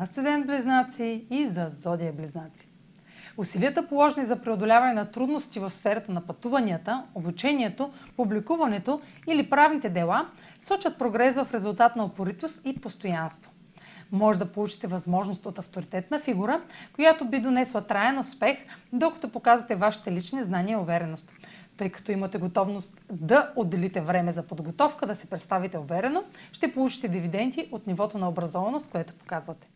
Асцендент Близнаци и за Зодия Близнаци. Усилията положени за преодоляване на трудности в сферата на пътуванията, обучението, публикуването или правните дела сочат прогрес в резултат на упоритост и постоянство. Може да получите възможност от авторитетна фигура, която би донесла траен успех, докато показвате вашите лични знания и увереност. Тъй като имате готовност да отделите време за подготовка, да се представите уверено, ще получите дивиденти от нивото на образованост, което показвате.